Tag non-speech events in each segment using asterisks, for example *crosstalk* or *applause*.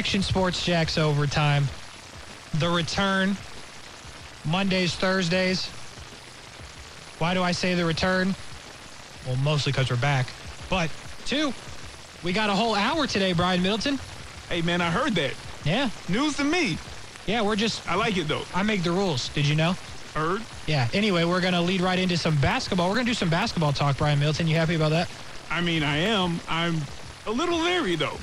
Action Sports Jax overtime. The return. Mondays, Thursdays. Why do I say the return? Well, mostly because we're back. But two, we got a whole hour today, Brian Middleton. Hey, man, I heard that. Yeah. News to me. Yeah, we're just. I like it, though. I make the rules. Did you know? Heard. Yeah. Anyway, we're going to lead right into some basketball. We're going to do some basketball talk, Brian Middleton. You happy about that? I mean, I am. I'm a little leery, though.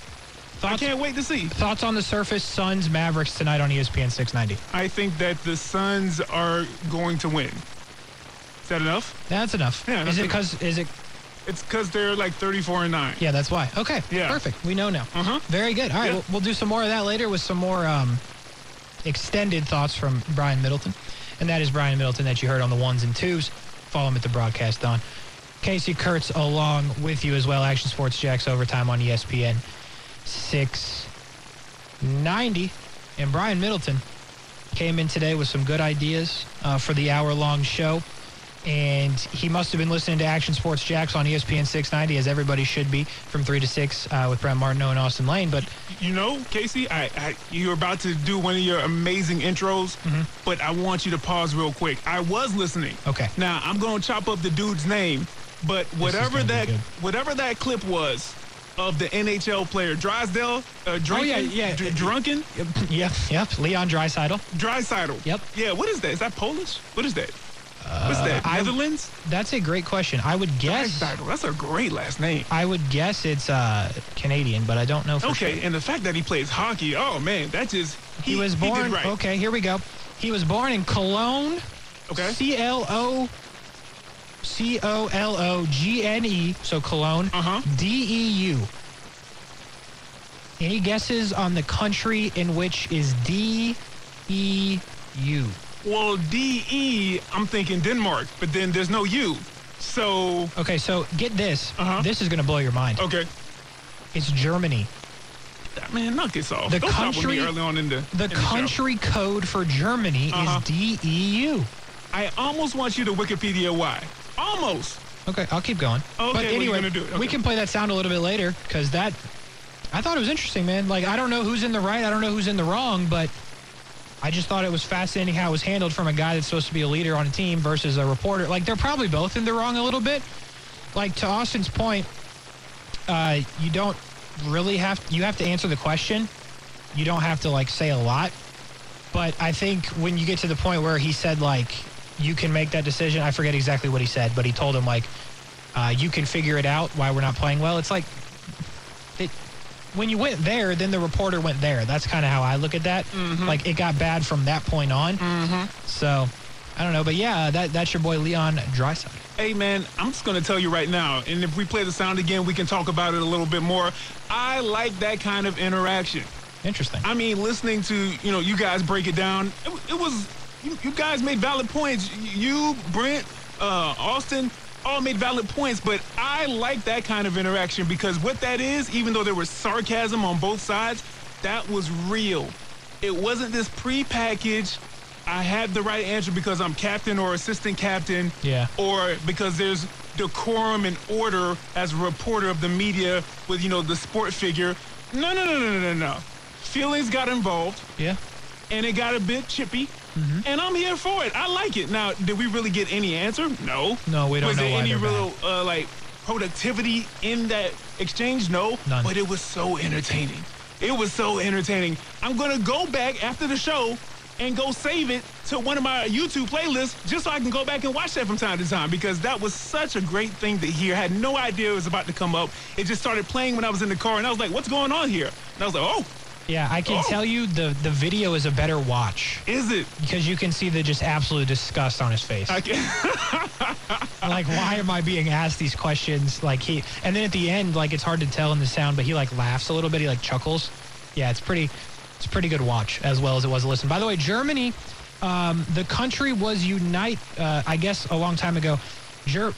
Thoughts, I can't wait to see. Thoughts on the surface, Suns, Mavericks tonight on ESPN 690. I think that the Suns are going to win. Is that enough? That's enough. Yeah, is it because, is it, It's because they're like 34 and 9. yeah, that's why. Okay. Yeah. Perfect. We know now. Uh-huh. Very good. All right, Yeah. we'll, we'll do some more of that later with some more um, extended thoughts from Brian Middleton. And that is Brian Middleton that you heard on the ones and twos. Follow him at the broadcast on. Casey Kurtz along with you as well. Action Sports Jax overtime on ESPN 690. And Brian Middleton came in today with some good ideas uh, for the hour long show. And he must have been listening to Action Sports Jax on ESPN 690, as everybody should be, from 3 to 6 uh, with Brent Martineau and Austin Lane. But You know, Casey, I, I you're about to do one of your amazing intros, but I want you to pause real quick. I was listening. Okay. Now I'm going to chop up the dude's name, but whatever that whatever that clip was of the NHL player Drysdale, uh, drinking, Oh, yeah, yeah. dr- drunken, yep, yep, Leon Draisaitl. Draisaitl. Yep. Yeah. What is that? Is that Polish? What is that? What's that? I- Netherlands? That's a great question. I would guess. That's a great last name. I would guess it's uh, Canadian, but I don't know for Okay, sure. and the fact that he plays hockey, oh man, that just He, was did born. right. Okay, here we go. He was born in Cologne. Okay. C L O C O L O G N E. So Cologne. Uh-huh. D E U. Any guesses on the country in which is D E U? Well, DE, I'm thinking Denmark, but then there's no U. So, Okay, so get this. Uh-huh. This is going to blow your mind. okay. It's Germany. Man, knock this off. The Don't country- me early on in the, The in the country code for Germany Uh-huh. is D E U. I almost want you to Wikipedia why. Almost. Okay, I'll keep going. Okay, but what are you anyway, gonna we can play that sound a little bit later because that I thought it was interesting, man. Like I don't know who's in the right, I don't know who's in the wrong, but I just thought it was fascinating how it was handled from a guy that's supposed to be a leader on a team versus a reporter. Like they're probably both in the wrong a little bit. Like to Austin's point, uh, you don't really have you have to answer the question. You don't have to like say a lot. But I think when you get to the point where he said like you can make that decision, I forget exactly what he said, but he told him like uh, you can figure it out why we're not playing well. It's like it, when you went there, then the reporter went there. That's kind of how I look at that. Like it got bad from that point on. So I don't know, but yeah, that that's your boy Leon Draisaitl. Hey, man, I'm just going to tell you right now, and if we play the sound again, we can talk about it a little bit more. I like that kind of interaction. Interesting. I mean, listening to, you know, you guys break it down, it, it was, you, you guys made valid points. You, Brent, uh, Austin, all made valid points, but I like that kind of interaction because what that is, even though there was sarcasm on both sides, that was real. It wasn't this prepackaged, I had the right answer because I'm captain or assistant captain, Yeah. or because there's decorum and order as a reporter of the media with, you know, the sport figure. No, no, no, no, no, no, no. Feelings got involved yeah. and it got a bit chippy. Mm-hmm. And I'm here for it. I like it. Now, did we really get any answer? No. No, we don't Was know Was there any real uh, like productivity in that exchange? No. None. But it was so entertaining. It was so entertaining. I'm gonna go back after the show and go save it to one of my YouTube playlists just so I can go back and watch that from time to time because that was such a great thing to hear. I had no idea it was about to come up. It just started playing when I was in the car and I was like, what's going on here? And I was like, oh, Yeah, I can Oh. tell you the the video is a better watch is it? because you can see the just absolute disgust on his face. *laughs* Like why am I being asked these questions? Like he and then at the end, like it's hard to tell in the sound, but he like laughs a little bit. He like chuckles. Yeah, it's pretty. It's a pretty good watch as well as it was a listen. By the way, Germany, um, the country was unite. Uh, I guess a long time ago. Ger-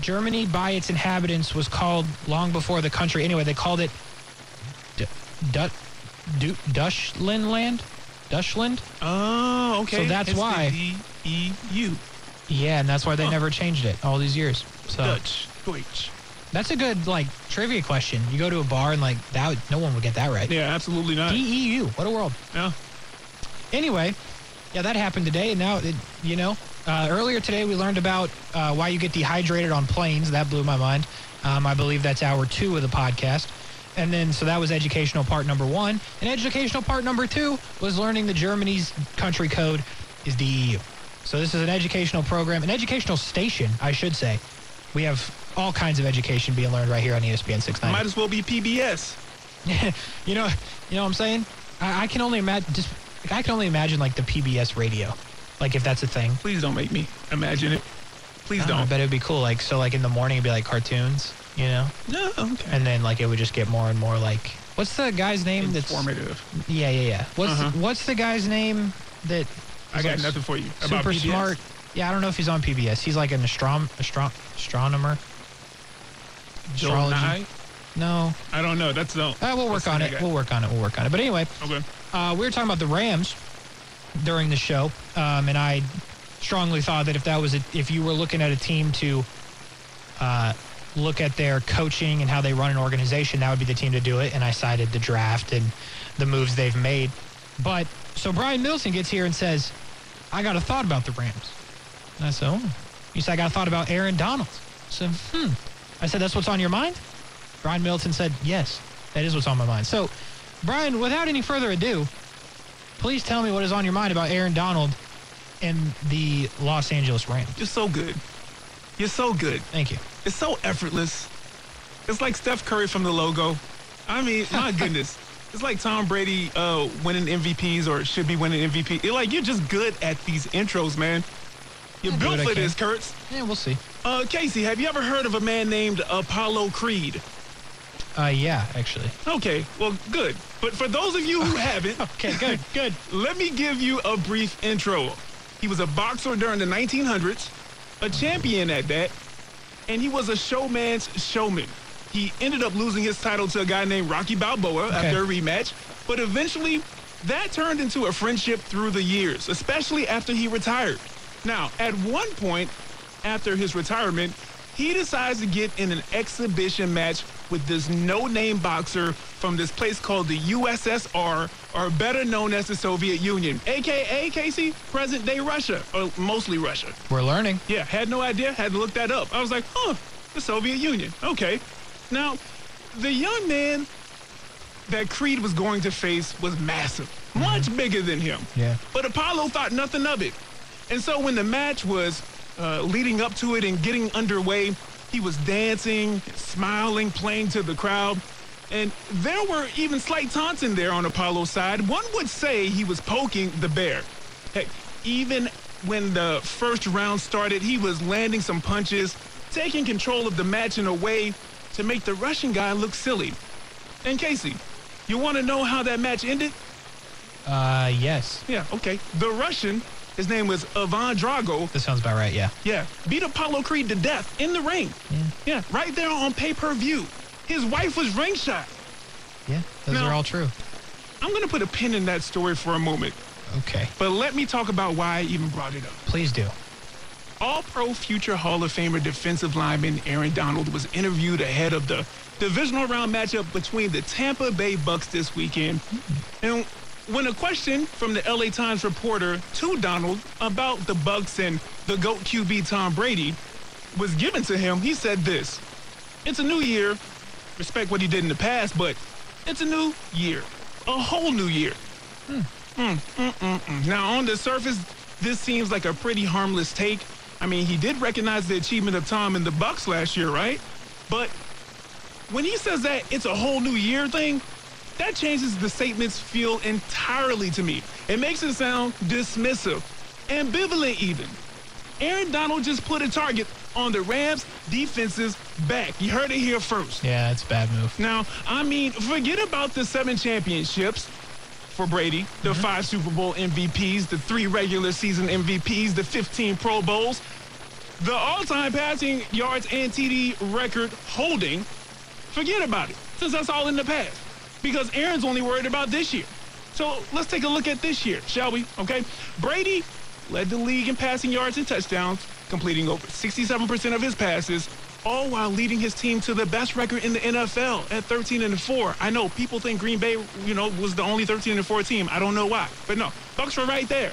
Germany, by its inhabitants, was called long before the country. Anyway, they called it D- Du- Dutchland land. Dutchland. Oh, okay. So that's It's why- D-E-U. Yeah, and that's why they Huh. never changed it all these years. So Dutch. Deutsch. That's a good like trivia question. You go to a bar and like that, no one would get that right. Yeah, absolutely not. DEU. What a world. Yeah. Anyway, yeah, that happened today, and now it, you know. Uh, earlier today, we learned about uh, why you get dehydrated on planes. That blew my mind. Um, I believe that's hour two of the podcast. And then, so that was educational part number one. And educational part number two was learning the Germany's country code is DEU. So this is an educational program, an educational station, I should say. We have all kinds of education being learned right here on ESPN 690 Might as well be PBS. *laughs* you know, you know what I'm saying? I, I can only imagine just I can only imagine like the PBS radio, like if that's a thing. Please don't make me imagine it. Please I, don't I don't. bet it'd be cool. Like so, like in the morning it'd be like cartoons, you know, No, okay. and then like it would just get more and more like what's the guy's name? That's Informative. yeah, yeah, yeah. What's Uh-huh. what's the guy's name that? I got like, nothing for you about Super PBS. smart. Yeah, I don't know if he's on PBS. He's like an astrom astro- astronomer. Astrology. No, I don't know. That's the. uh, we'll work on it. We'll work on it. We'll work on it. But anyway, Okay. Uh, we were talking about the Rams during the show, um, and I strongly thought that if that was a, if you were looking at a team to uh, look at their coaching and how they run an organization, that would be the team to do it. And I cited the draft and the moves they've made. But so Brian Middleton gets here and says, "I got a thought about the Rams." And I said, "Oh," he said, "I got a thought about Aaron Donald." I said, "Hmm." I said, "That's what's on your mind." Brian Middleton said, "Yes, that is what's on my mind." So, Brian, without any further ado, please tell me what is on your mind about Aaron Donald and the Los Angeles Rams. You're so good. You're so good. Thank you. It's so effortless. It's like Steph Curry from the logo. I mean, my *laughs* goodness. It's like Tom Brady uh, winning MVPs or should be winning MVP. Like you're just good at these intros, man. You're I do built for this, Kurtz. Yeah, we'll see. Uh, Casey, have you ever heard of a man named Apollo Creed? Uh, yeah, actually. Okay, well, good. But for those of you who *laughs* haven't, Okay, good, *laughs* good. let me give you a brief intro. He was a boxer during the 1900s, a champion at that, and he was a showman's showman. He ended up losing his title to a guy named Rocky Balboa after a rematch, but eventually that turned into a friendship through the years, especially after he retired. Now, at one point after his retirement, he decides to get in an exhibition match with this no-name boxer from this place called the USSR, or better known as the Soviet Union, aka Casey, present-day Russia, or mostly Russia. We're learning. Yeah, had no idea, had to look that up. I was like, huh, the Soviet Union. Okay. Now, the young man that Creed was going to face was massive, much bigger than him. Yeah. But Apollo thought nothing of it. And so when the match was uh, leading up to it and getting underway, he was dancing, smiling, playing to the crowd. And there were even slight taunts in there on Apollo's side. One would say he was poking the bear. Heck, even when the first round started, he was landing some punches, taking control of the match in a way to make the Russian guy look silly. And Casey, you want to know how that match ended? Uh, yes. Yeah, okay. The Russian, his name was Ivan Drago, This sounds about right, yeah. yeah, beat Apollo Creed to death in the ring. Yeah, Yeah. right there on pay-per-view. His wife was ring shot. Yeah, those No. are all true. I'm going to put a pin in that story for a moment, Okay, but let me talk about why I even brought it up. please do. All-Pro future Hall of Famer defensive lineman Aaron Donald was interviewed ahead of the divisional round matchup between the Tampa Bay Bucs this weekend. Mm-hmm. And when a question from the LA Times reporter to Donald about the Bucs and the GOAT QB Tom Brady was given to him, he said this. It's a new year. Respect what he did in the past, but it's a new year. A whole new year. Hmm. Hmm, hmm, now, on the surface, this seems like a pretty harmless take. I mean, he did recognize the achievement of Tom in the Bucs last year, right? But when he says that it's a whole new year thing, that changes the statement's feel entirely to me. It makes it sound dismissive, ambivalent even. Aaron Donald just put a target on the Rams' defense's back. You heard it here first. Yeah, it's a bad move. Now, I mean, forget about the seven championships for Brady, the mm-hmm. five Super Bowl MVPs, the three regular season MVPs, the 15 Pro Bowls, the all-time passing yards and TD record holding. Forget about it, since that's all in the past. Because Aaron's only worried about this year. So let's take a look at this year, shall we? Okay. Brady led the league in passing yards and touchdowns, completing over 67% of his passes, all while leading his team to the best record in the NFL at 13 and 4. I know people think Green Bay, you know, was the only 13 and 4 team. I don't know why, but no, Bucs were right there.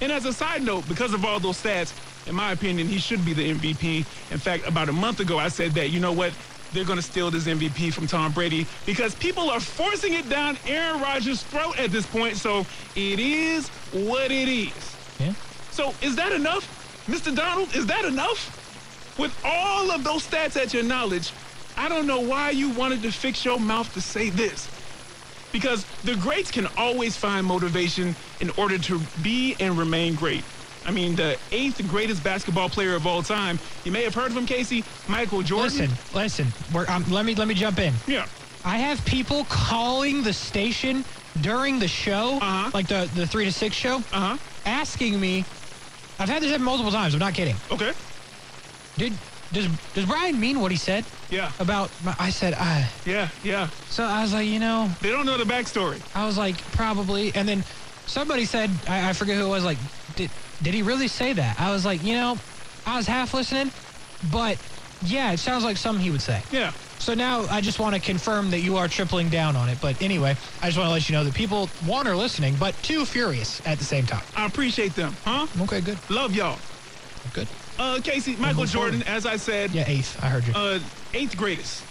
And as a side note, because of all those stats, in my opinion, he should be the MVP. In fact, about a month ago, I said that, you know what? They're going to steal this MVP from Tom Brady because people are forcing it down Aaron Rodgers' throat at this point. So it is what it is. Yeah. So is that enough? Mr. Donald, is that enough? With all of those stats at your knowledge, I don't know why you wanted to fix your mouth to say this. Because the greats can always find motivation in order to be and remain great. I mean, the eighth greatest basketball player of all time. You may have heard of him, Casey. Michael Jordan. Listen, listen. We're, um, let me let me jump in. Yeah. I have people calling the station during the show, Uh-huh. like the the three to six show, Uh huh. asking me. I've had this happen multiple times. I'm not kidding. Okay. Did does does Brian mean what he said Yeah. about? My, I said, uh, Yeah. Yeah. so I was like, you know, They don't know the backstory. I was like, probably. And then somebody said, I, I forget who it was, like, did, did he really say that? I was like, you know, I was half listening, but yeah, it sounds like something he would say. Yeah. So now I just want to confirm that you are tripling down on it. But anyway, I just want to let you know that people, one, are listening, but two, furious at the same time. I appreciate them. Huh? Okay, good. Love y'all. Good. Uh, Casey, Michael move forward. Jordan, as I said, Yeah, eighth. I heard you. uh, eighth greatest.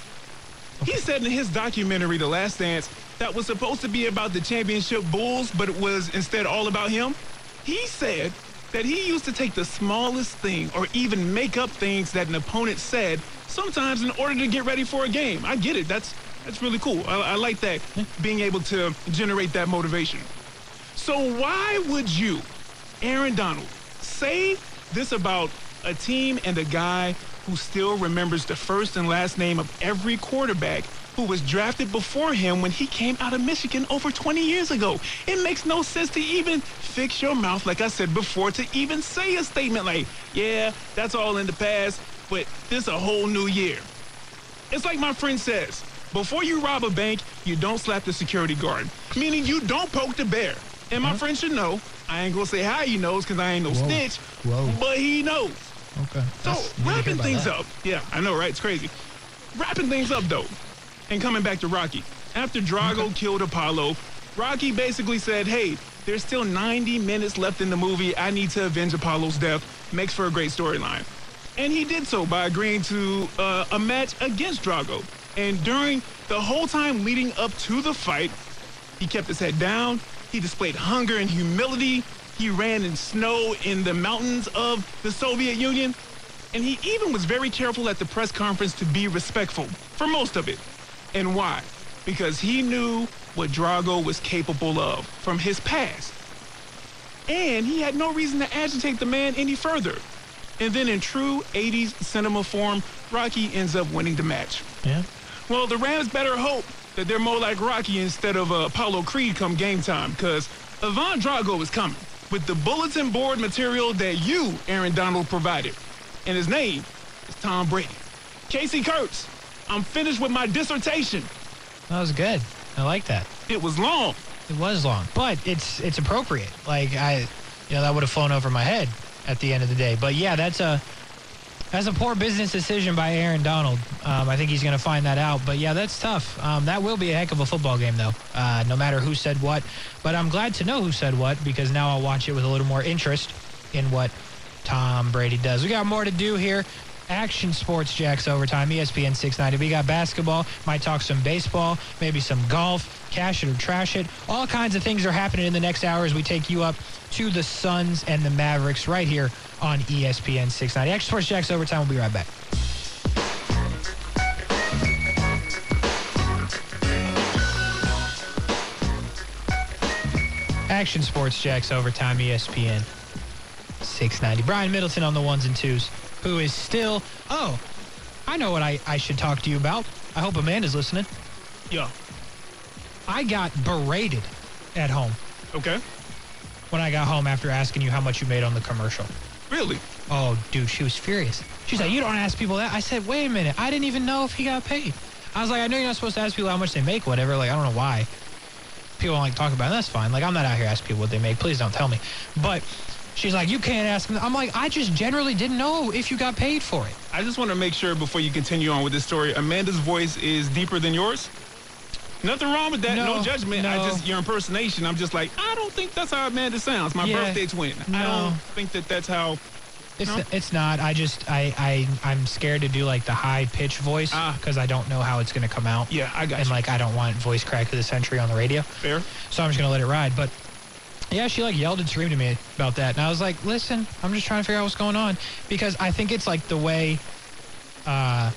He said in his documentary, The Last Dance, that was supposed to be about the championship Bulls, but it was instead all about him. He said that he used to take the smallest thing or even make up things that an opponent said sometimes in order to get ready for a game. I get it. That's that's really cool. I, I like that, being able to generate that motivation. So why would you, Aaron Donald, say this about a team and a guy who still remembers the first and last name of every quarterback who was drafted before him when he came out of Michigan over 20 years ago? It makes no sense to even fix your mouth, like I said before, to even say a statement like, yeah, that's all in the past, but this a whole new year. It's like my friend says, before you rob a bank, you don't slap the security guard, meaning you don't poke the bear. And my uh-huh. friend should know. I ain't gonna say how he knows because I ain't no Whoa. snitch, Whoa. but he knows. Okay. So That's- you didn't hear wrapping things that. up. Yeah, I know, right? It's crazy. Wrapping things up though, and coming back to Rocky. After Drago killed Apollo, Rocky basically said, "Hey, there's still 90 minutes left in the movie. I need to avenge Apollo's death." Makes for a great storyline. And he did so by agreeing to uh, a match against Drago. And during the whole time leading up to the fight, he kept his head down. He displayed hunger and humility. He ran in snow in the mountains of the Soviet Union. And he even was very careful at the press conference to be respectful for most of it. And why? Because he knew what Drago was capable of from his past. And he had no reason to agitate the man any further. And then in true 80s cinema form, Rocky ends up winning the match. Yeah. Well, the Rams better hope that they're more like Rocky instead of uh, Apollo Creed come game time, because Ivan Drago is coming with the bulletin board material that you, Aaron Donald, provided. And his name is Tom Brady. Casey Kurtz, I'm finished with my dissertation. That was good. I like that. It was long. It was long, but it's it's appropriate. Like I, you know, that would have flown over my head at the end of the day. But yeah, that's a that's a poor business decision by Aaron Donald. Um, I think he's going to find that out. But yeah, that's tough. Um, that will be a heck of a football game, though. Uh, no matter who said what. But I'm glad to know who said what because now I'll watch it with a little more interest in what Tom Brady does. We got more to do here. Action Sports Jax Overtime, ESPN 690. We got basketball, might talk some baseball, maybe some golf, cash it or trash it. All kinds of things are happening in the next hour as we take you up to the Suns and the Mavericks right here on ESPN 690. Action Sports Jax Overtime. We'll be right back. Action Sports Jax Overtime, ESPN 690. Brian Middleton on the ones and twos, who is still. Oh, I know what I, I should talk to you about. I hope Amanda's listening. Yeah. I got berated at home Okay. when I got home after asking you how much you made on the commercial. Really? Oh, dude, she was furious. She's like, You don't ask people that. I said, Wait a minute. I didn't even know if he got paid. I was like, I know you're not supposed to ask people how much they make, whatever. Like, I don't know why. People don't like talk about it. That's fine. Like, I'm not out here asking people what they make. Please don't tell me. But She's like, you can't ask him. I'm like, I just generally didn't know if you got paid for it. I just want to make sure before you continue on with this story, Amanda's voice is deeper than yours. Nothing wrong with that. No, No, judgment. I just your impersonation. I'm just like I don't think that's how Amanda sounds. My Yeah. birthday twin. I don't think that that's how. It's No? it's not. I just I I I'm scared to do like the high pitch voice Ah. because I don't know how it's gonna come out. Yeah, I got And you. like I don't want voice crack of the century on the radio, Fair. so I'm just gonna let it ride. But yeah, she like yelled and screamed at me about that, and I was like, listen, I'm just trying to figure out what's going on because I think it's like the way. uh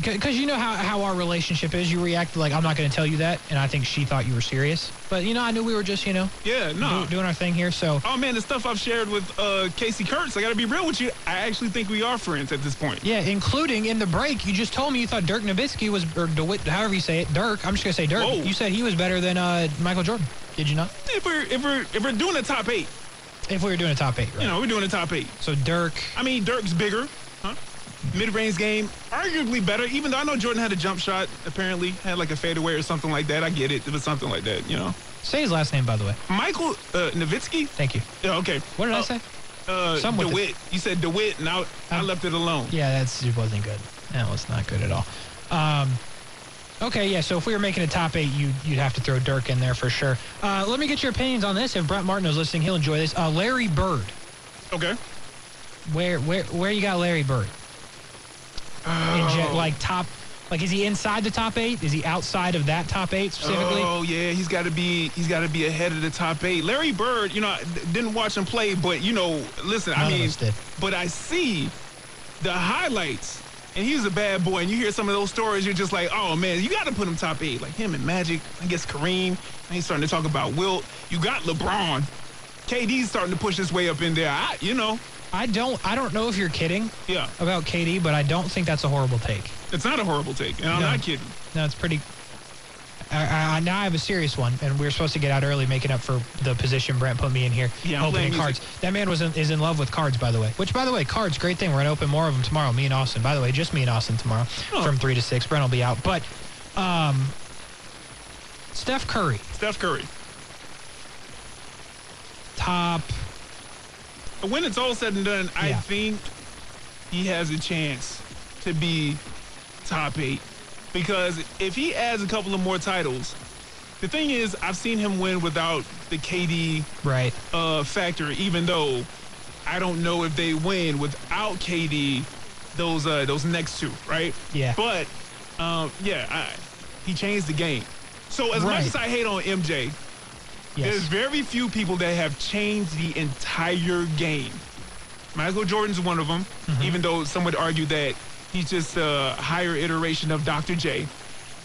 because you know how, how our relationship is, you react like I'm not going to tell you that, and I think she thought you were serious. But you know, I knew we were just you know Yeah. No. do, doing our thing here. So Oh man, the stuff I've shared with uh, Casey Kurtz, I gotta be real with you. I actually think we are friends at this point. Yeah, including in the break, you just told me you thought Dirk Nowitzki was, or DeWitt, however you say it, Dirk. I'm just gonna say Dirk. Whoa. You said he was better than uh, Michael Jordan. Did you not? If we're if we're if we're doing a top eight, If we were doing a top eight, right? you know, we're doing a top eight. So Dirk, I mean, Dirk's bigger? Mid-range game, arguably better. Even though I know Jordan had a jump shot, apparently had like a fadeaway or something like that. I get it. It was something like that, you know. say his last name by the way. Michael uh, Nowitzki. Thank you. Yeah, okay. What did I Uh, say? Uh, DeWitt. You said DeWitt, and I, I Um, left it alone. Yeah, that's it wasn't good. That was not good at all. Um, okay, yeah. So if we were making a top eight, you you'd have to throw Dirk in there for sure. Uh, let me get your opinions on this. If Brett Martin is listening, he'll enjoy this. Uh, Larry Bird, Okay. where where where you got Larry Bird? In oh. gen- like top, like is he inside the top eight? Is he outside of that top eight specifically? Oh yeah, he's got to be he's got to be ahead of the top eight. Larry Bird, you know, I didn't watch him play, but you know, listen, I None of mean, but I see the highlights, and he's a bad boy. And you hear some of those stories, you're just like, oh man, you got to put him top eight, like him and Magic. I guess Kareem. And he's starting to talk about Wilt. You got LeBron. KD's starting to push his way up in there. I, you know, I don't I don't know if you're kidding yeah, about KD, but I don't think that's a horrible take. it's not a horrible take, and I'm No. not kidding. No, it's pretty. I, I, now I have a serious one, and we are supposed to get out early, making up for the position Brent put me in here, Yeah, opening cards. That man was in, is in love with cards, by the way. Which, by the way, cards, great thing. We're gonna open more of them tomorrow. Me and Austin. By the way, just me and Austin tomorrow Oh. from three to six. Brent will be out, but um, Steph Curry, Steph Curry. top. When it's all said and done, I Yeah. think he has a chance to be top eight. Because if he adds a couple of more titles, the thing is, I've seen him win without the KD Right. uh, factor, even though I don't know if they win without KD those uh, those next two, right? Yeah. But um, yeah, I, he changed the game. So as Right. much as I hate on MJ, there's very few people that have changed the entire game. Michael Jordan's one of them, Mm-hmm. even though some would argue that he's just a higher iteration of Dr. J.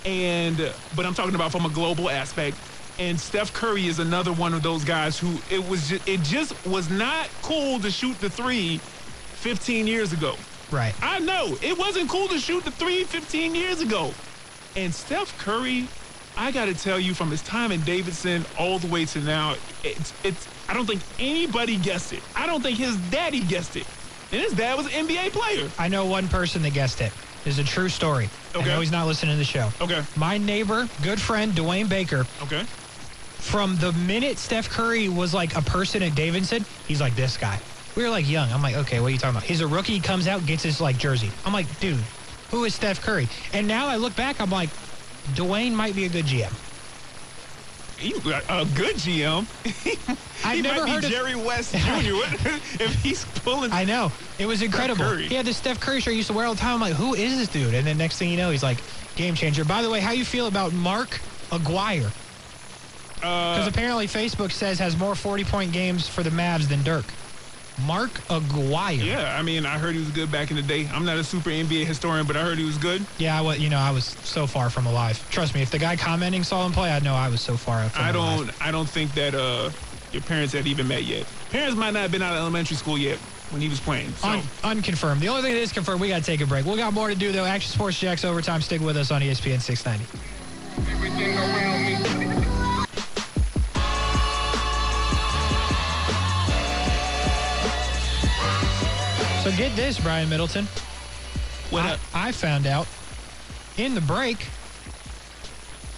And but I'm talking about from a global aspect. And Steph Curry is another one of those guys who it was just, it just was not cool to shoot the three 15 years ago. Right. I know it wasn't cool to shoot the three 15 years ago. And Steph Curry, I got to tell you, from his time in Davidson all the way to now, it's it's. I don't think anybody guessed it. I don't think his daddy guessed it, and his dad was an NBA player. I know one person that guessed it. It's a true story. Okay. I know he's not listening to the show. Okay. My neighbor, good friend, Dwayne Baker, Okay. from the minute Steph Curry was like a person at Davidson, he's like this guy. We were like young. I'm like, okay, what are you talking about? He's a rookie. He comes out, gets his like jersey. I'm like, dude, who is Steph Curry? And now I look back, I'm like, Dwayne might be a good GM. He, a good GM. *laughs* He never might heard be of- Jerry West Jr. *laughs* if he's pulling. I know. It was incredible. He had this Steph Curry shirt he used to wear all the time. I'm like, who is this dude? And then next thing you know, he's like, game changer. By the way, how you feel about Mark Aguirre? Because uh, apparently Facebook says has more 40 point games for the Mavs than Dirk. Mark Aguirre. yeah, I mean, I heard he was good back in the day. I'm not a super NBA historian, but I heard he was good. Yeah, I was, you know, I was so far from alive. Trust me, if the guy commenting saw him play, I'd know I was so far from I don't. I don't think that uh, your parents had even met yet. Parents might not have been out of elementary school yet when he was playing. So Un- unconfirmed. The only thing that is confirmed, we got to take a break. We got more to do, though. Action Sports Jax overtime. Stick with us on ESPN 690. Get this, Brian Middleton. what I. I found out in the break.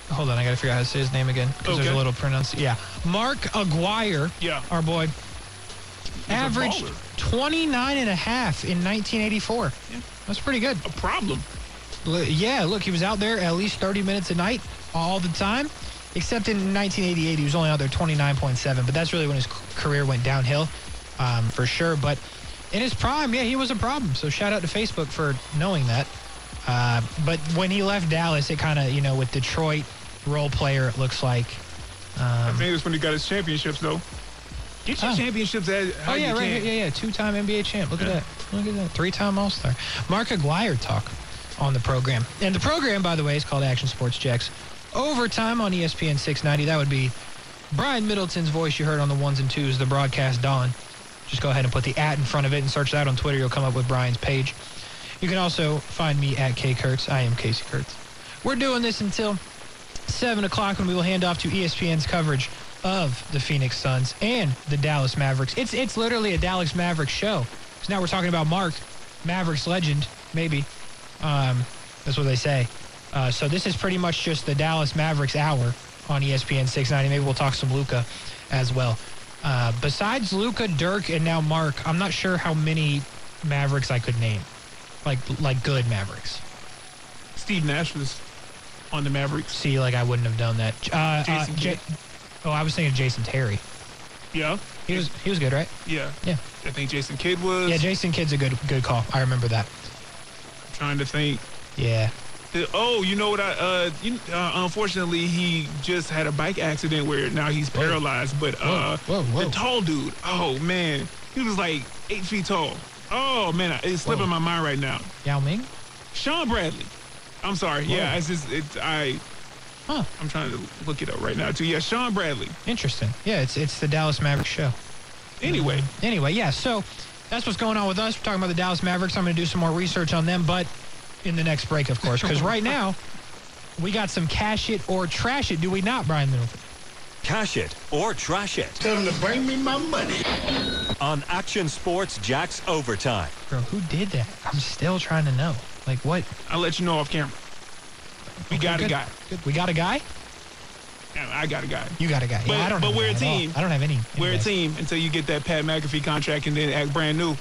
Hold on, I got to figure out how to say his name again because there's a little pronounce. Yeah, Mark Aguirre. Yeah. our boy. averaged baller. 29 and a half in 1984. Yeah. That's pretty good. A problem. Yeah, look, he was out there at least 30 minutes a night all the time. Except in 1988, he was only out there 29.7. But that's really when his career went downhill, um, for sure. But in his prime, yeah, he was a problem. So shout out to Facebook for knowing that. Uh, but when he left Dallas, it kind of, you know, with Detroit role player, it looks like. I Um, think it's when he got his championships, though. Get your Oh. championships as oh yeah, right. can. here, Yeah, yeah. Two-time NBA champ. Look Yeah. at that. Look at that. Three-time All-Star. Mark Aguirre talk on the program, and the program, by the way, is called Action Sports Jax. Overtime on ESPN 690. That would be Brian Middleton's voice you heard on the ones and twos, the broadcast dawn. Just go ahead and put the at in front of it and search that on Twitter. You'll come up with Brian's page. You can also find me at K Kurtz. I am Casey Kurtz. We're doing this until 7 o'clock when we will hand off to ESPN's coverage of the Phoenix Suns and the Dallas Mavericks. It's it's literally a Dallas Mavericks show. So now we're talking about Mark, Mavericks legend, maybe. Um, that's what they say. Uh, so this is pretty much just the Dallas Mavericks hour on ESPN 690. Maybe we'll talk some Luka as well. Uh, besides Luka, Dirk, and now Mark, I'm not sure how many Mavericks I could name. Like like good Mavericks. Steve Nash was on the Mavericks. See, like I wouldn't have done that. Uh, uh, Jason Ja- Kidd. oh, I was thinking of Jason Terry. Yeah. He was he was good, right? Yeah. Yeah. I think Jason Kidd was. Yeah, Jason Kidd's a good good call. I remember that. I'm trying to think. Yeah. The- Oh, you know what? I uh, you, uh, unfortunately, he just had a bike accident where now he's Whoa. paralyzed. But uh, Whoa, whoa, whoa. the tall dude. Oh man, he was like eight feet tall. Oh man, it's slipping Whoa. my mind right now. Yao Ming? Shawn Bradley. I'm sorry. Yeah, Whoa. it's just it. I Huh. I'm trying to look it up right now too. Yeah, Shawn Bradley. Interesting. Yeah, it's it's the Dallas Mavericks show. Anyway, Anyway, yeah, so that's what's going on with us. We're talking about the Dallas Mavericks. I'm going to do some more research on them, but in the next break, of course, because right now we got some cash it or trash it, do we not, Brian Middleton? Cash it or trash it Tell them to bring me my money. on Action Sports Jack's Overtime. Bro, who did that? I'm still trying to know. Like, what? I'll let you know off camera. We Okay, got a guy. Good. We got a guy? I got a guy. You got a guy. But- yeah, I don't but we're a guy at all. team. I don't have any. We're a team until you get that Pat McAfee contract and then act brand new.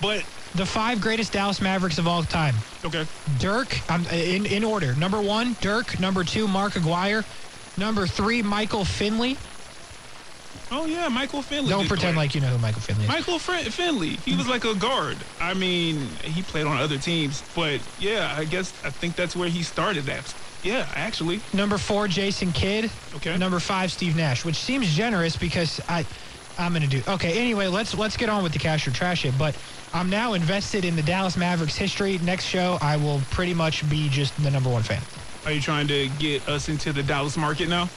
But The five greatest Dallas Mavericks of all time. okay, Dirk, um, in, in order. Number one, Dirk. Number two, Mark Aguirre. Number three, Michael Finley. oh yeah, Michael Finley. Don't pretend play. like you know who Michael Finley is. Michael Fin- Finley. He was like a guard. I mean, he played on other teams, but yeah, I guess I think that's where he started. That. Yeah, actually. Number four, Jason Kidd. Okay. Number five, Steve Nash, which seems generous because I, I'm gonna do. Okay. Anyway, let's let's get on with the cash or trash it. But I'm now invested in the Dallas Mavericks history. Next show, I will pretty much be just the number one fan. Are you trying to get us into the Dallas market now?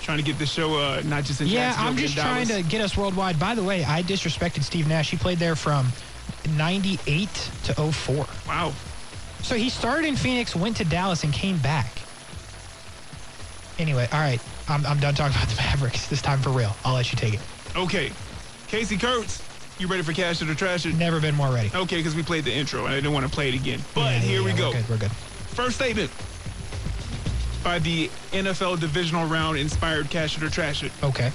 Trying to get the show uh, not just in Yeah, I'm just trying Dallas? to get us worldwide. By the way, I disrespected Steve Nash. He played there from 98 to 04. Wow. So he started in Phoenix, went to Dallas, and came back. Anyway, all right. I'm, I'm done talking about the Mavericks. This time for real. I'll let you take it. Okay, Casey Kurtz, you ready for cash it or trash it? Never been more ready. Okay, because we played the intro and I didn't want to play it again. But Yeah, yeah, here we yeah, go. We're good. We're good. First statement by the NFL divisional round inspired cash it or trash it. Okay.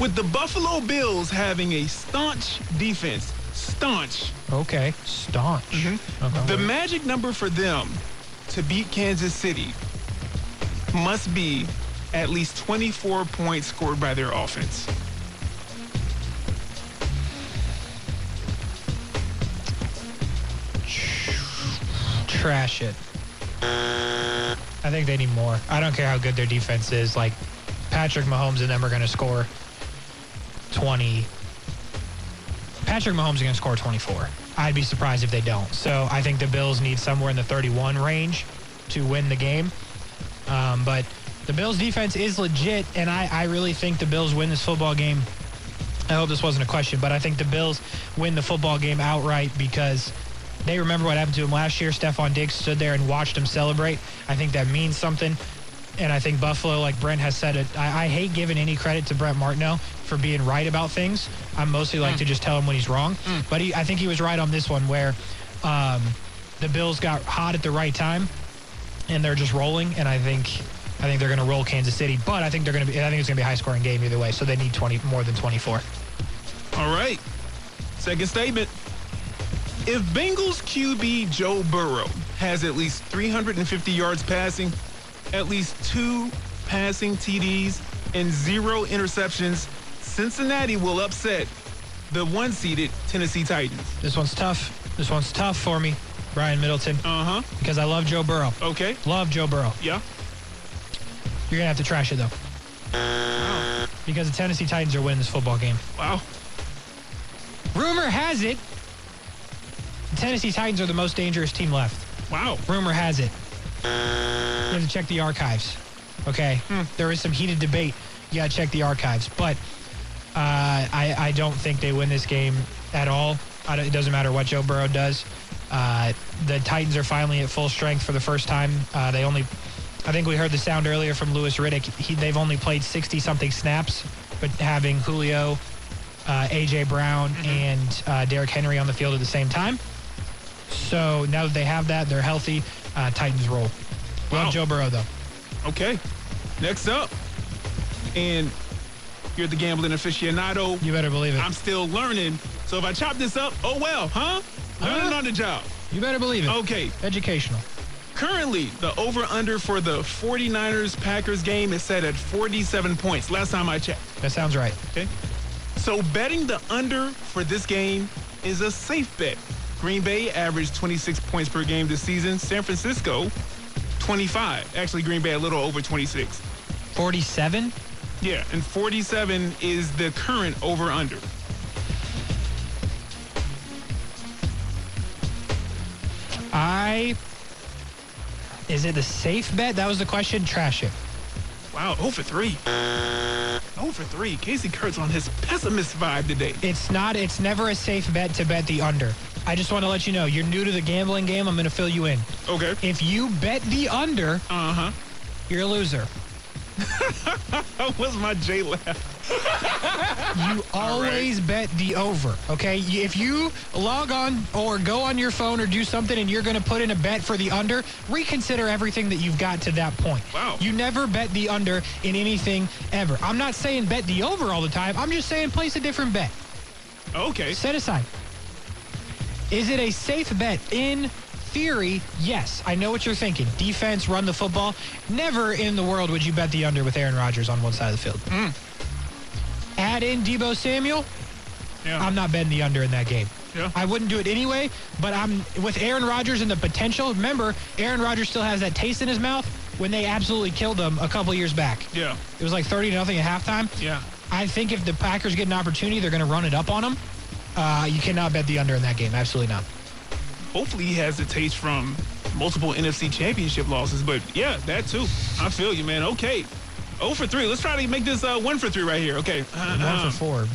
With the Buffalo Bills having a staunch defense, staunch, Okay. Staunch. Mm-hmm. the magic number for them to beat Kansas City must be at least 24 points scored by their offense. Trash it. I think they need more. I don't care how good their defense is. Like, Patrick Mahomes and them are going to score 20. Patrick Mahomes is going to score 24. I'd be surprised if they don't. So I think the Bills need somewhere in the 31 range to win the game. Um, but the Bills defense is legit, and I, I really think the Bills win this football game. I hope this wasn't a question, but I think the Bills win the football game outright because they remember what happened to him last year. Stefon Diggs stood there and watched him celebrate. I think that means something. And I think Buffalo, like Brent has said it, I, I hate giving any credit to Brent Martineau for being right about things. I mostly like to just tell him when he's wrong. But he, I think he was right on this one where um, the Bills got hot at the right time and they're just rolling. And I think I think they're going to roll Kansas City. But I think they're going to be. I think it's going to be a high scoring game either way. So they need 20 more than 24. All right. Second statement. If Bengals QB Joe Burrow has at least 350 yards passing, at least two passing TDs, and zero interceptions, Cincinnati will upset the one-seeded Tennessee Titans. This one's tough. This one's tough for me, Brian Middleton, Uh-huh. because I love Joe Burrow. Okay. Love Joe Burrow. Yeah. You're gonna have to trash it though, because the Tennessee Titans are winning this football game. Wow. Rumor has it, the Tennessee Titans are the most dangerous team left. Wow. Rumor has it. You have to check the archives. Okay, there is some heated debate. You got to check the archives, but uh, I, I don't think they win this game at all. I don't- it doesn't matter what Joe Burrow does. Uh, the Titans are finally at full strength for the first time. Uh, they only, I think we heard the sound earlier from Louis Riddick. He, they've only played 60 something snaps, but having Julio, uh, AJ Brown, and uh, Derrick Henry on the field at the same time. So now that they have that, they're healthy. Uh, Titans roll. Wow. Love Joe Burrow though. Okay. Next up. And you're the gambling aficionado. You better believe it. I'm still learning. So if I chop this up, oh well, huh? Learning Huh? on the job. you better believe it. Okay. Educational. Currently, the over-under for the 49ers-Packers game is set at 47 points. Last time I checked. That sounds right. Okay. So betting the under for this game is a safe bet. Green Bay averaged 26 points per game this season. San Francisco, 25. Actually, Green Bay a little over 26. 47. Yeah, and 47 is the current over-under. I. Is it a safe bet? That was the question. Trash it. Wow, 0 for 3. 0 for 3. Casey Kurtz on his pessimist vibe today. It's not. It's never a safe bet to bet the under. I just want to let you know you're new to the gambling game. I'm going to fill you in. Okay. If you bet the under, Uh-huh. you're a loser. *laughs* What's my J laugh? You always bet the over, okay? If you log on or go on your phone or do something and you're going to put in a bet for the under, reconsider everything that you've got to that point. Wow. You never bet the under in anything ever. I'm not saying bet the over all the time. I'm just saying place a different bet. Okay. Set aside. Is it a safe bet? In theory, yes. I know what you're thinking. Defense, run the football. Never in the world would you bet the under with Aaron Rodgers on one side of the field. Mm. Add in Deebo Samuel. Yeah. I'm not betting the under in that game. Yeah. I wouldn't do it anyway, but I'm with Aaron Rodgers and the potential. Remember, Aaron Rodgers still has that taste in his mouth when they absolutely killed them a couple years back. yeah. It was like 30 to nothing at halftime. Yeah. I think if the Packers get an opportunity, they're going to run it up on them. Uh, you cannot bet the under in that game. Absolutely not. Hopefully he has the taste from multiple NFC championship losses. But yeah, that too. I feel you, man. Okay. 0 for 3. Let's try to make this uh, 1 for 3 right here. Okay. Uh, One um, for four.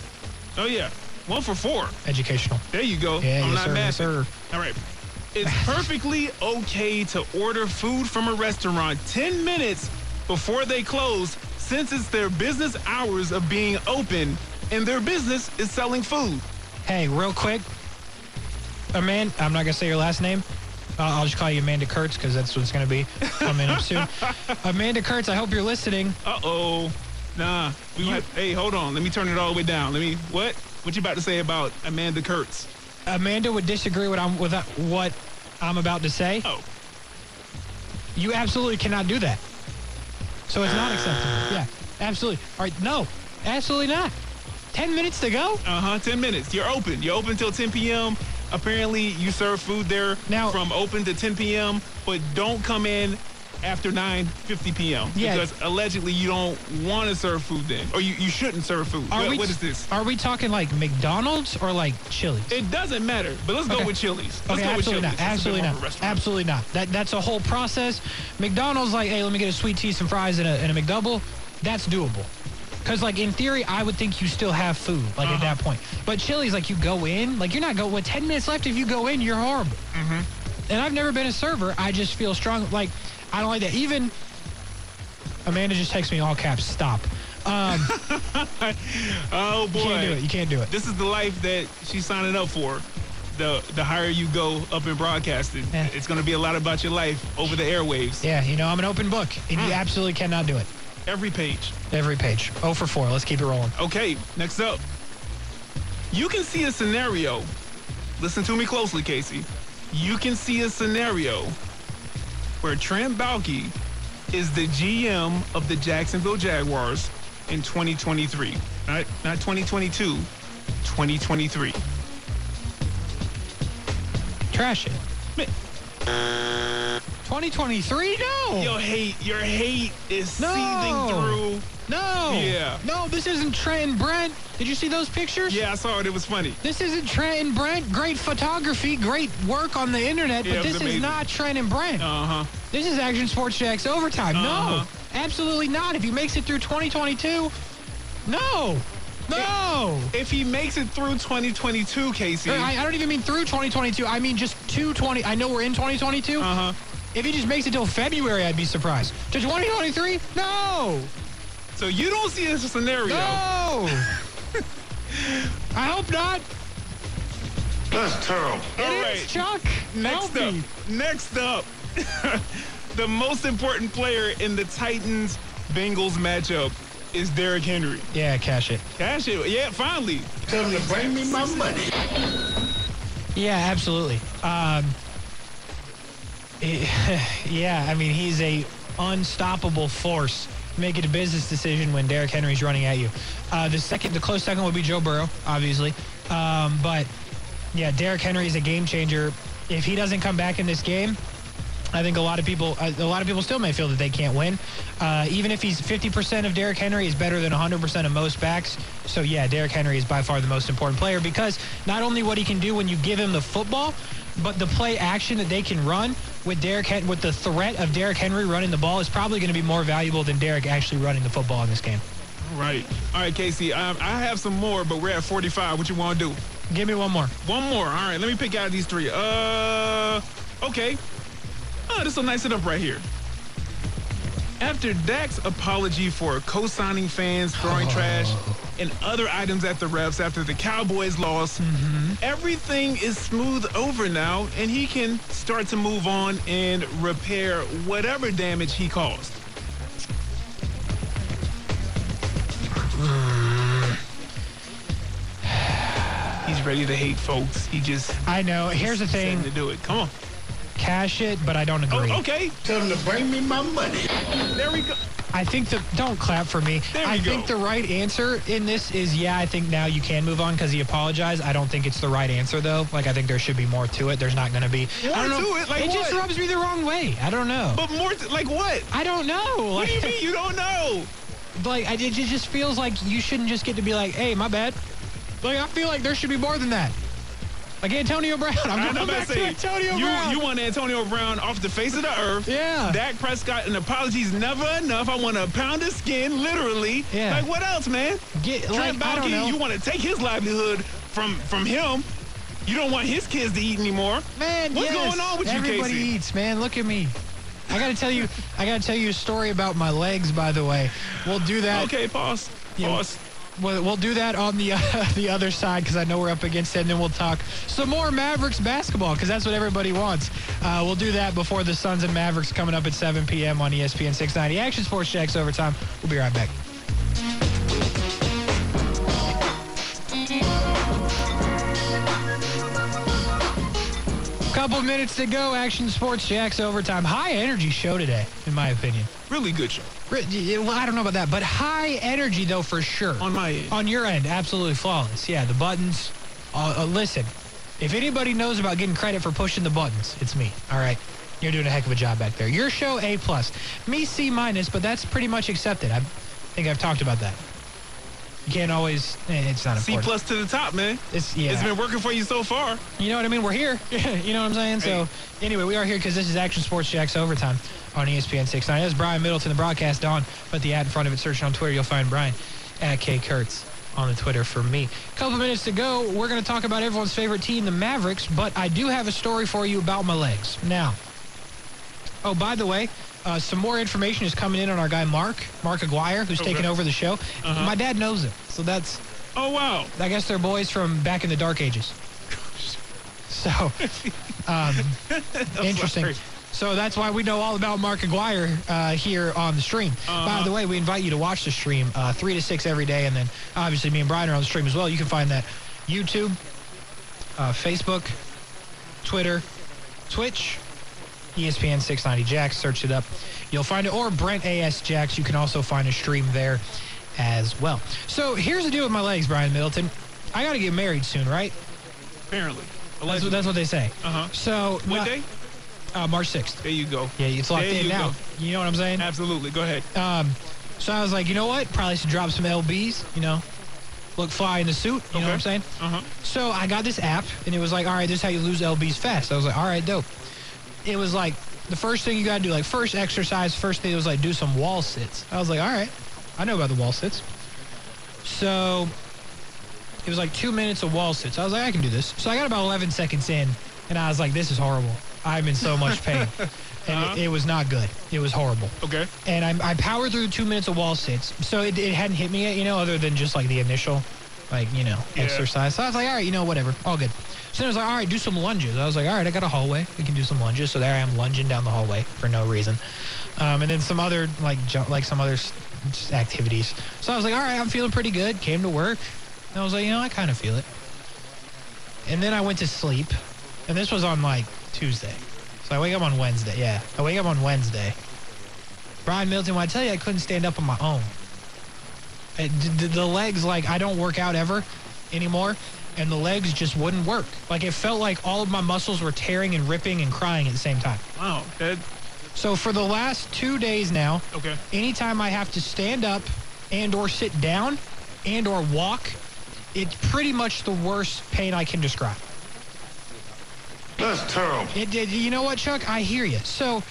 Oh, yeah. 1 for 4. Educational. There you go. Yeah, I'm yes, not sir, mad. yes, sir. All right. It's *laughs* perfectly okay to order food from a restaurant 10 minutes before they close since it's their business hours of being open and their business is selling food. Hey, real quick. Amanda, I'm not going to say your last name. Uh, I'll just call you Amanda Kurtz because that's what it's going to be coming up soon. *laughs* Amanda Kurtz, I hope you're listening. Uh-oh. Nah. We might, hey, hold on. Let me turn it all the way down. Let me, what? What you about to say about Amanda Kurtz? Amanda would disagree with, I'm, with uh, what I'm about to say. Oh, You absolutely cannot do that. So it's not acceptable. Ah. Yeah, absolutely. All right, no, absolutely not. 10 minutes to go? uh-huh. 10 minutes. You're open. You're open till 10 p.m. Apparently, you serve food there Now- from open to 10 p.m., but don't come in after 9.50 p.m. Yeah. Because allegedly you don't want to serve food then. Or you, you shouldn't serve food. Are What- we, what is this? Are we talking like McDonald's or like Chili's? It doesn't matter, but let's go with Chili's. Let's Okay, go with absolutely Chili's. not. Absolutely not. of a restaurant. Absolutely not. That that's a whole process. McDonald's like, hey, let me get a sweet tea, some fries, and a, and a McDouble. That's doable. Because like in theory, I would think you still have food like at Uh-huh. that point. But Chili's like you go in, like you're not going with 10 minutes left. If you go in, you're horrible. Mm-hmm. And I've never been a server. I just feel strong. Like I don't like that. Even Amanda just texts me all caps. Stop. Um, *laughs* Oh, boy. you can't do it. You can't do it. This is the life that she's signing up for. The the higher you go up in broadcasting, Yeah. it's going to be a lot about your life over the airwaves. Yeah, you know I'm an open book, and Mm. you absolutely cannot do it. Every page. Every page. Oh for four. Let's keep it rolling. Okay, next up. You can see a scenario. Listen to me closely, Casey. You can see a scenario where Trent Baalke is the GM of the Jacksonville Jaguars in 2023. Not, not 2022, 2023. Trash it. Man, 2023? No. Your hate, your hate is No. seething through. No. Yeah. No, this isn't Trent and Brent. Did you see those pictures? Yeah, I saw it. It was funny. This isn't Trent and Brent. Great photography, great work on the internet, Yeah, but this is not Trent and Brent. Uh huh. This is Action Sports Jax overtime. Uh-huh. No, absolutely not. If he makes it through 2022, no, no. If he makes it through 2022, Casey. I, I don't even mean through 2022. I mean just 220. I know we're in 2022. Uh huh. If he just makes it till February, I'd be surprised. To 2023? No, So you don't see this scenario. no. *laughs* I hope not. That's terrible. It All is, right. Chuck. Next Help up, me. next up, *laughs* the most important player in the Titans Bengals matchup is Derrick Henry. Yeah, cash it. Cash it. Yeah, finally. Tell them to bring me my money. Yeah, absolutely. Um, yeah, I mean he's a unstoppable force. Make it a business decision when Derrick Henry's running at you. Uh, the second, the close second would be Joe Burrow, obviously. Um, but yeah, Derrick Henry is a game changer. If he doesn't come back in this game, I think a lot of people, uh, a lot of people still may feel that they can't win. Uh, even if he's 50% of Derrick Henry is better than 100% of most backs. So yeah, Derrick Henry is by far the most important player because not only what he can do when you give him the football, but the play action that they can run with Derrick Hen- with the threat of Derrick Henry running the ball is probably going to be more valuable than Derrick actually running the football in this game. All right. All right, Casey. I, I have some more, but we're at 45. What you want to do? Give me one more. One more. All right. Let me pick out these three. Uh, okay. Oh, this will nice it up right here. After Dak's apology for co-signing fans, throwing trash, and other items at the refs after the Cowboys lost, mm-hmm. everything is smooth over now, and he can start to move on and repair whatever damage he caused. *sighs* He's ready to hate folks. He just I know. Here's the said thing: to do it. Come on. cash it, but I don't oh, agree. Oh, okay. Tell him to bring me my money. There we go. I think the don't clap for me. There I go. think the right answer in this is yeah. I think now you can move on because he apologized. I don't think it's the right answer though. Like I think there should be more to it. There's not going to be. More I don't know. to it? Like it just rubs me the wrong way. I don't know. But more to, like what? I don't know. What Like, do you mean you don't know? *laughs* like I, it just feels like you shouldn't just get to be like, hey, my bad. Like I feel like there should be more than that. Like Antonio Brown. I'm going back to to Antonio you, Brown. you want Antonio Brown off the face of the earth. Yeah. Dak Prescott, an apology's never enough. I want to pound his skin, literally. Yeah. Like, what else, man? Get- Trent like, I don't Baalke, know. you want to take his livelihood from, from him. You don't want his kids to eat anymore. Man, What's yes. going on with you, Everybody eats, man. Look at me. I gotta tell you, I gotta tell you a story about my legs. By the way, we'll do that. Okay, pause. Yeah. Pause. We'll, we'll do that on the uh, *laughs* the other side because I know we're up against it, and then we'll talk some more Mavericks basketball because that's what everybody wants. Uh, we'll do that before the Suns and Mavericks coming up at 7 p.m. on ESPN 690. Action Sports Jax overtime. We'll be right back. Couple minutes to go. Action Sports Jax overtime. High energy show today, in my opinion. Really good show. Well, I don't know about that, but high energy though for sure. On my end. On your end, absolutely flawless. Yeah, the buttons. Uh, uh, listen, if anybody knows about getting credit for pushing the buttons, it's me. All right, you're doing a heck of a job back there. Your show A plus, me C minus, but that's pretty much accepted. I think I've talked about that. You can't always. eh, It's not important. C plus to the top, man. It's yeah. It's been working for you so far. You know what I mean? We're here. *laughs* you know what I'm saying? So, anyway, we are here because this is Action Sports Jax Overtime on ESPN 69. That's Brian Middleton, the broadcast on. Put the ad in front of it. Search on Twitter. You'll find Brian at K Kurtz on the Twitter for me. Couple minutes to go. We're going to talk about everyone's favorite team, the Mavericks, but I do have a story for you about my legs. Now, oh, by the way, uh, some more information is coming in on our guy Mark, Mark Aguirre, who's taking over the show. My dad knows him, so that's Oh, wow. I guess they're boys from back in the dark ages. So, *laughs* um, interesting. sorry. So that's why we know all about Mark Aguirre uh, here on the stream. Uh-huh. By the way, we invite you to watch the stream uh, three to six every day, and then obviously me and Brian are on the stream as well. You can find that YouTube, uh, Facebook, Twitter, Twitch, ESPN 690 Jax. Search it up. You'll find it. Or Brent AS Jax. You can also find a stream there as well. So here's the deal with my legs, Brian Middleton. I got to get married soon, right? Apparently. That's what, that's what they say. Uh-huh. So What uh, day? Uh, March 6th. There you go. Yeah, it's locked There in you now. go. You know what I'm saying? Absolutely. Go ahead. Um, so I was like, you know what? Probably should drop some LBs, you know, look fly in the suit. You know what I'm saying? Uh-huh. So I got this app, and it was like, all right, this is how you lose LBs fast. I was like, all right, dope. It was like the first thing you got to do, like first exercise, first thing was like do some wall sits. I was like, all right, I know about the wall sits. So it was like two minutes of wall sits. I was like, I can do this. So I got about 11 seconds in, and I was like, this is horrible. I'm in so much *laughs* pain. And it, it was not good. It was horrible Okay. and I, I powered through two minutes of wall sits. So it, it hadn't hit me yet, you know, other than just like the initial, like, you know, Yeah. exercise. So I was like, all right, you know, whatever, all good. So then I was like, all right, do some lunges. I was like, all right, I got a hallway. We can do some lunges. So there I am lunging down the hallway for no reason. Um, and then some other, like, jump, like some other s- activities. So I was like, all right, I'm feeling pretty good. Came to work. And I was like, you know, I kind of feel it. And then I went to sleep. And this was on like Tuesday. So I wake up on Wednesday. Yeah. I wake up on Wednesday. Brian Middleton, when I tell you I couldn't stand up on my own, Uh, the, the legs, like, I don't work out ever anymore, and the legs just wouldn't work. Like, it felt like all of my muscles were tearing and ripping and crying at the same time. Wow. That, So for the last two days now, okay. anytime I have to stand up and or sit down and or walk, it's pretty much the worst pain I can describe. That's terrible. It did. You know what, Chuck? I hear you. So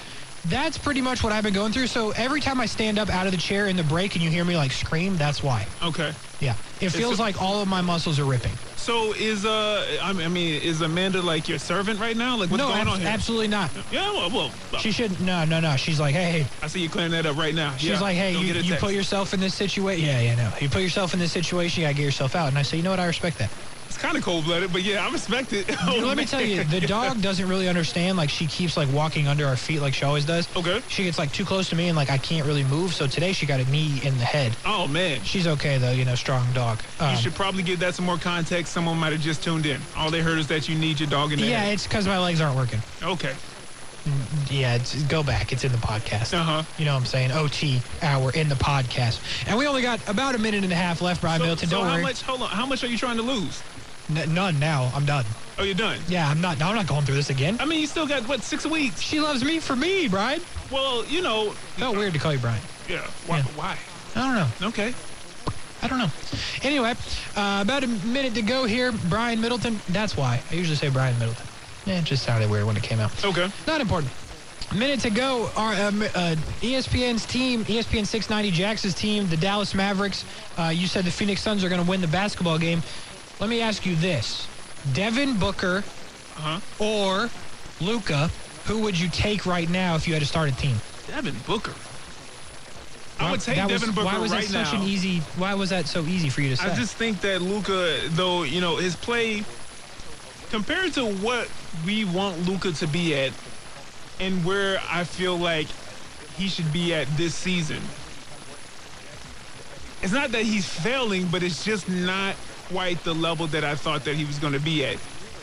that's pretty much what I've been going through. So every time I stand up out of the chair in the break and you hear me like scream, that's why. Okay. Yeah. It feels a- like all of my muscles are ripping. So is uh I mean is Amanda like your servant right now? Like what's no, going abs- on here? absolutely not. Yeah, well, well, She should. No, no, no. She's like, hey, hey. I see you clearing that up right now. She's Yeah, like, hey, you, you put yourself in this situation. Yeah, yeah, no. You put yourself in this situation, you gotta get yourself out. And I say, you know what? I respect that. Kind of cold blooded, but yeah, I respect it. Oh, Let me tell you, the *laughs* dog doesn't really understand. Like she keeps like walking under our feet like she always does. Okay. She gets like too close to me and like I can't really move. So today she got a knee in the head. Oh man. She's okay though, you know, strong dog. Um, You should probably give that some more context. Someone might have just tuned in. All they heard is that you need your dog in there. yeah, it's because my legs aren't working. Okay. Yeah, it's, go back. It's in the podcast. Uh-huh. You know what I'm saying? OT hour in the podcast. And we only got about a minute and a half left, Brian So, Middleton. so Don't how worry. much? Hold on. How much are you trying to lose? N- none now. I'm done. Oh, you're done. Yeah, I'm not. I'm not going through this again. I mean, you still got what six weeks? She loves me for me, Brian. Well, you know. Felt weird to call you Brian. Yeah. Why? Yeah. Why? I don't know. Okay. I don't know. Anyway, uh, about a minute to go here. Brian Middleton. That's why. I usually say Brian Middleton. Yeah, it just sounded weird when it came out. Okay. Not important. Minute to go. Our um, uh, ESPN's team, ESPN 690 Jax's team, the Dallas Mavericks. Uh, you said the Phoenix Suns are going to win the basketball game. Let me ask you this: Devin Booker Uh huh. or Luka? Who would you take right now if you had to start a team? Devin Booker. I would take That was- Devin Booker Why was right that such now. an easy? Why was that so easy for you to say? I just think that Luka, though, you know, his play compared to what we want Luka to be at, and where I feel like he should be at this season. It's not that he's failing, but it's just not quite the level that I thought that he was going to be at.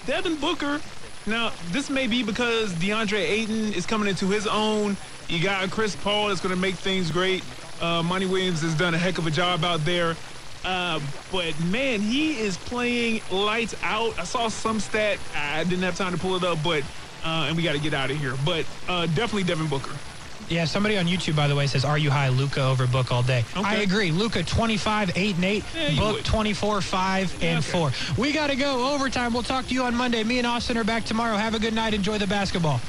Devin Booker. Now, this may be because DeAndre Ayton is coming into his own. You got Chris Paul that's going to make things great. Uh, Monty Williams has done a heck of a job out there. Uh, but man, he is playing lights out. I saw some stat. I didn't have time to pull it up, but uh, and we got to get out of here. But uh, definitely Devin Booker. Yeah, somebody on YouTube, by the way, says, "Are you high, Luka over Book all day?" Okay. I agree. Luka 25, 8 and 8, yeah, Book 24, 5 yeah, and okay. 4. We got to go overtime. We'll talk to you on Monday. Me and Austin are back tomorrow. Have a good night. Enjoy the basketball.